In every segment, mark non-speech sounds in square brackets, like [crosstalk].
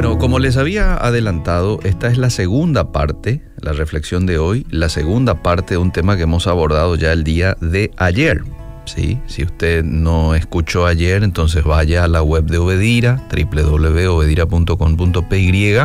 Bueno, como les había adelantado, esta es la segunda parte, la reflexión de hoy, la segunda parte de un tema que hemos abordado ya el día de ayer. ¿sí? Si usted no escuchó ayer, entonces vaya a la web de Obedira, www.obedira.com.py,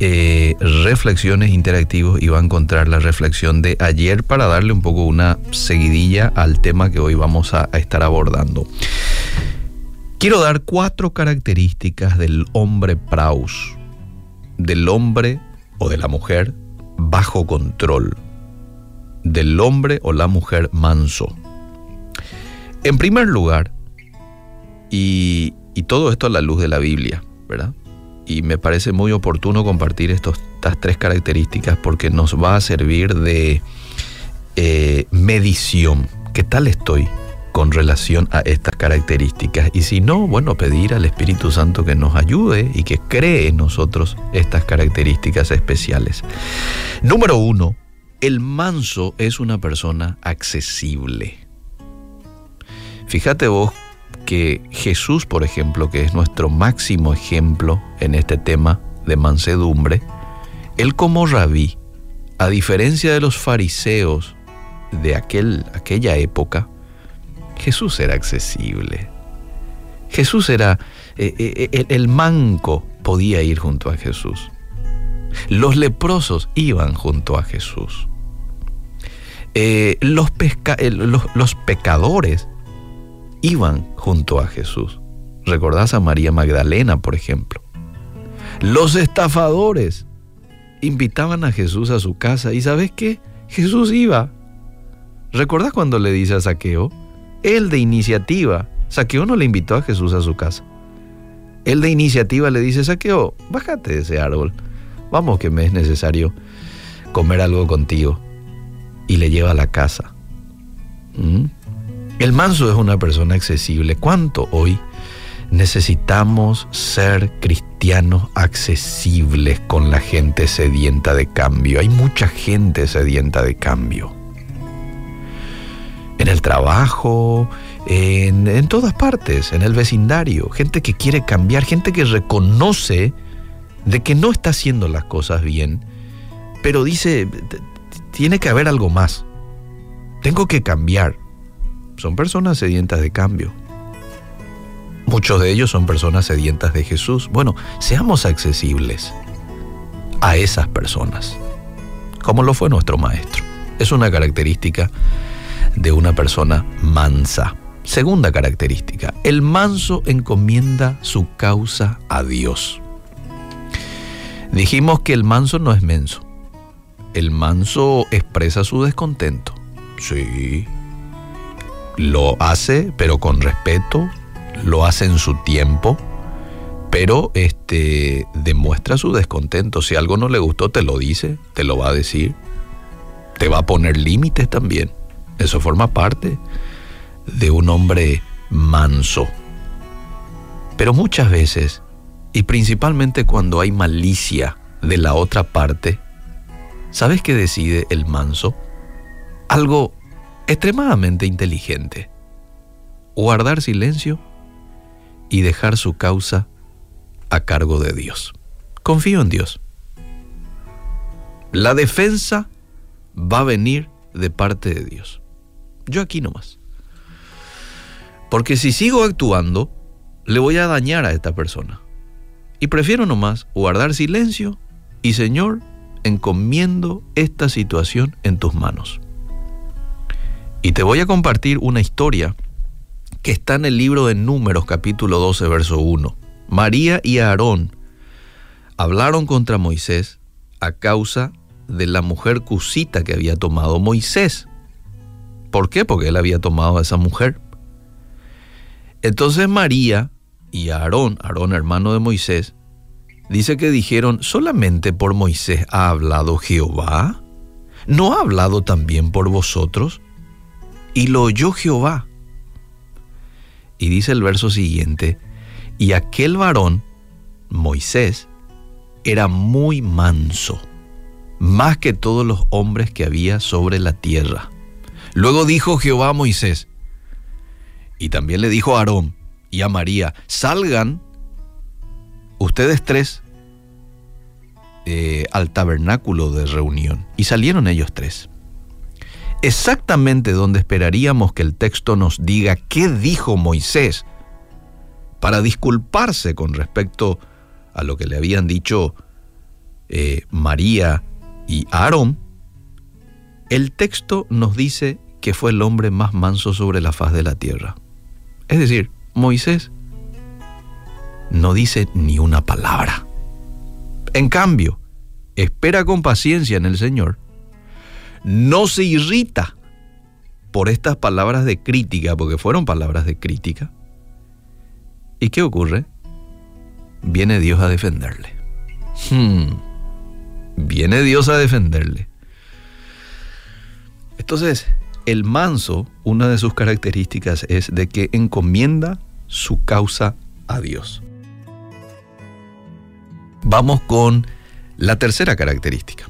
eh, reflexiones interactivos y va a encontrar la reflexión de ayer para darle un poco una seguidilla al tema que hoy vamos a, a estar abordando. Quiero dar cuatro características del hombre praus, del hombre o de la mujer bajo control, del hombre o la mujer manso. En primer lugar, y, y todo esto a la luz de la Biblia, ¿verdad? Y me parece muy oportuno compartir estas tres características porque nos va a servir de eh, medición. ¿Qué tal estoy con relación a estas características? Y si no, bueno, pedir al Espíritu Santo que nos ayude y que cree en nosotros estas características especiales. Número uno, el manso es una persona accesible. Fíjate vos que Jesús, por ejemplo, que es nuestro máximo ejemplo en este tema de mansedumbre, él como rabí, a diferencia de los fariseos de aquel, aquella época, Jesús era accesible. Jesús era, eh, eh, el, manco podía ir junto a Jesús. Los leprosos iban junto a Jesús. Eh, los pecadores iban junto a Jesús. ¿Recordás a María Magdalena, por ejemplo? Los estafadores invitaban a Jesús a su casa y ¿sabes qué? Jesús iba. ¿Recordás cuando le dice a Saqueo? Él de iniciativa. Saqueo no le invitó a Jesús a su casa. Él de iniciativa le dice, Saqueo, bájate de ese árbol. Vamos que me es necesario comer algo contigo. Y le lleva a la casa. ¿Mm? El manso es una persona accesible. ¿Cuánto hoy necesitamos ser cristianos accesibles con la gente sedienta de cambio? Hay mucha gente sedienta de cambio. Trabajo, en, en todas partes, en el vecindario. Gente que quiere cambiar, gente que reconoce de que no está haciendo las cosas bien, pero dice, tiene que haber algo más. Tengo que cambiar son personas sedientas de cambio. Muchos de ellos son personas sedientas de Jesús. Bueno, seamos accesibles a esas personas, como lo fue nuestro Maestro. Es una característica de una persona mansa. Segunda característica, el manso encomienda su causa a Dios. Dijimos que el manso no es menso. El manso expresa su descontento. Sí, lo hace, pero con respeto, lo hace en su tiempo, pero este demuestra su descontento. Si algo no le gustó, te lo dice, te lo va a decir, te va a poner límites también. Eso forma parte de un hombre manso. Pero muchas veces, y principalmente cuando hay malicia de la otra parte, ¿sabes qué decide el manso? Algo extremadamente inteligente. Guardar silencio y dejar su causa a cargo de Dios. Confío en Dios. La defensa va a venir de parte de Dios. Yo aquí nomás. Porque si sigo actuando, le voy a dañar a esta persona. Y prefiero nomás guardar silencio y Señor, encomiendo esta situación en tus manos. Y te voy a compartir una historia que está en el libro de Números capítulo 12, verso 1. María y Aarón hablaron contra Moisés a causa de la mujer cusita que había tomado Moisés. ¿Por qué? Porque él había tomado a esa mujer. Entonces María y Aarón, Aarón hermano de Moisés, dice que dijeron, solamente por Moisés ha hablado Jehová. ¿No ha hablado también por vosotros? y lo oyó Jehová. Y dice el verso siguiente, y aquel varón, Moisés, era muy manso, más que todos los hombres que había sobre la tierra. Luego dijo Jehová a Moisés, y también le dijo a Aarón y a María, salgan ustedes tres eh, al tabernáculo de reunión y salieron ellos tres. Exactamente donde esperaríamos que el texto nos diga qué dijo Moisés para disculparse con respecto a lo que le habían dicho eh, María y Aarón, el texto nos dice que fue el hombre más manso sobre la faz de la tierra. Es decir, Moisés no dice ni una palabra. En cambio, espera con paciencia en el Señor, no se irrita por estas palabras de crítica, porque fueron palabras de crítica. ¿Y qué ocurre? Viene Dios a defenderle. Hmm. Viene Dios a defenderle. Entonces, el manso, una de sus características es de que encomienda su causa a Dios. Vamos con la tercera característica.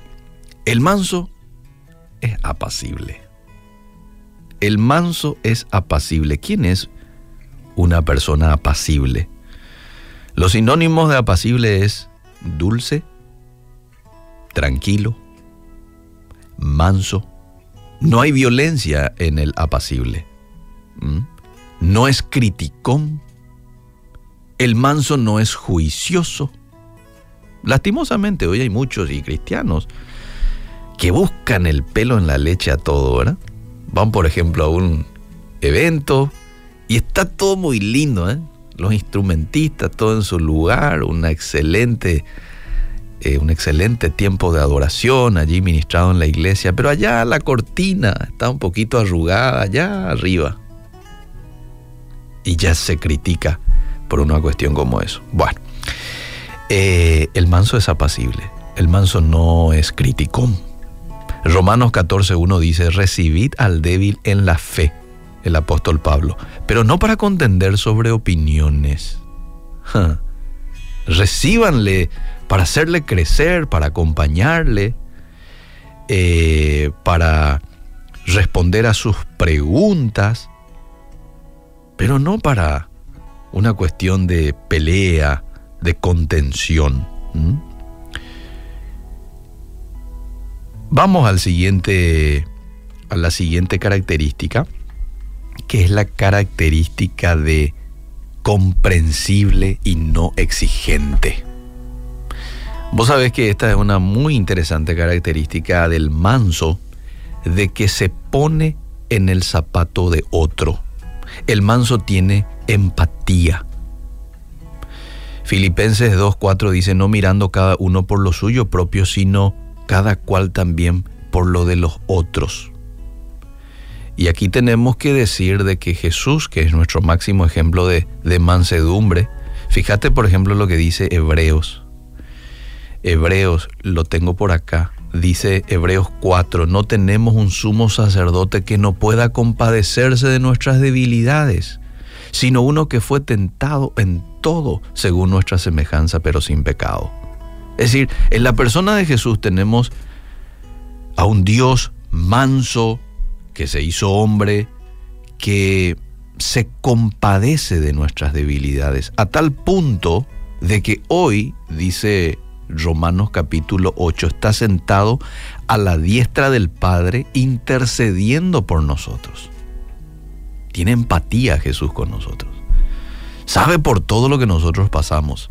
El manso es apacible. El manso es apacible. ¿Quién es una persona apacible? Los sinónimos de apacible es dulce, tranquilo, manso. No hay violencia en el apacible. ¿Mm? No es criticón. El manso no es juicioso. Lastimosamente hoy hay muchos y cristianos que buscan el pelo en la leche a todo, ¿verdad? Van, por ejemplo, a un evento y está todo muy lindo, ¿eh? Los instrumentistas, todo en su lugar, una excelente, eh, un excelente tiempo de adoración allí ministrado en la iglesia, pero allá la cortina está un poquito arrugada, allá arriba. Y ya se critica por una cuestión como eso. Bueno. Eh, el manso es apacible, el manso no es criticón. Romanos 14.1 dice, recibid al débil en la fe, el apóstol Pablo, pero no para contender sobre opiniones. [laughs] Recíbanle para hacerle crecer, para acompañarle, eh, para responder a sus preguntas, pero no para una cuestión de pelea, de contención. Vamos al siguiente, a la siguiente característica, que es la característica de comprensible y no exigente. Vos sabés que esta es una muy interesante característica del manso, de que se pone en el zapato de otro. El manso tiene empatía. Filipenses 2.4 dice, no mirando cada uno por lo suyo propio, sino cada cual también por lo de los otros. Y aquí tenemos que decir de que Jesús, que es nuestro máximo ejemplo de, de mansedumbre, fíjate por ejemplo lo que dice Hebreos. Hebreos, lo tengo por acá, dice Hebreos 4, no tenemos un sumo sacerdote que no pueda compadecerse de nuestras debilidades, sino uno que fue tentado en todo según nuestra semejanza, pero sin pecado. Es decir, en la persona de Jesús tenemos a un Dios manso, que se hizo hombre, que se compadece de nuestras debilidades, a tal punto de que hoy, dice Romanos capítulo 8, está sentado a la diestra del Padre intercediendo por nosotros. Tiene empatía Jesús con nosotros sabe por todo lo que nosotros pasamos.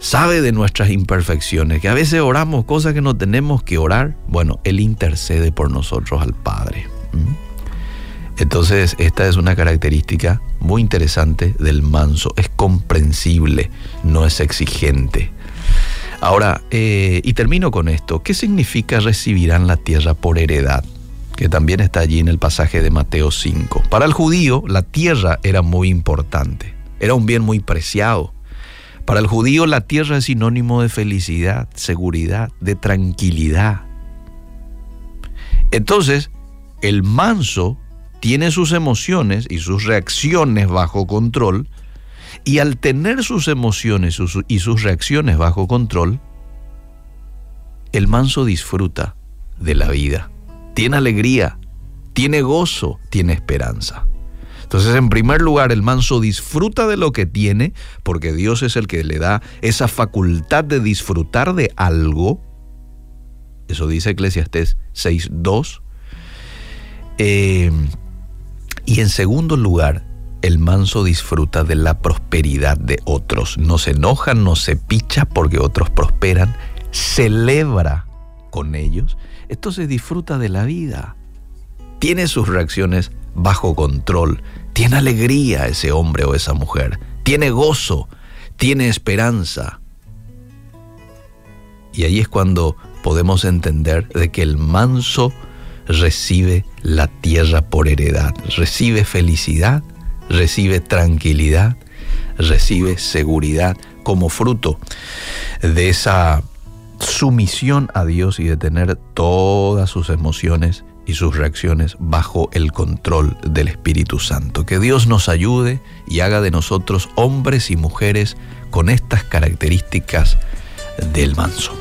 Sabe de nuestras imperfecciones, que a veces oramos cosas que no tenemos que orar. Bueno, Él intercede por nosotros al Padre. Entonces, esta es una característica muy interesante del manso. Es comprensible, no es exigente. Ahora, eh, y termino con esto. ¿Qué significa recibirán la tierra por heredad? que también está allí en el pasaje de Mateo 5. Para el judío, la tierra era muy importante, era un bien muy preciado. Para el judío, la tierra es sinónimo de felicidad, seguridad, de tranquilidad. Entonces, el manso tiene sus emociones y sus reacciones bajo control, y al tener sus emociones y sus reacciones bajo control, el manso disfruta de la vida tiene alegría, tiene gozo, tiene esperanza. Entonces, en primer lugar, el manso disfruta de lo que tiene, porque Dios es el que le da esa facultad de disfrutar de algo. Eso dice Eclesiastés 6.2. Eh, y en segundo lugar, el manso disfruta de la prosperidad de otros. No se enoja, no se picha porque otros prosperan, celebra con ellos. Entonces disfruta de la vida. Tiene sus reacciones bajo control. Tiene alegría ese hombre o esa mujer. Tiene gozo. Tiene esperanza. Y ahí es cuando podemos entender de que el manso recibe la tierra por heredad, recibe felicidad, recibe tranquilidad, recibe seguridad como fruto de esa sumisión a Dios y de tener todas sus emociones y sus reacciones bajo el control del Espíritu Santo. Que Dios nos ayude y haga de nosotros hombres y mujeres con estas características del manso.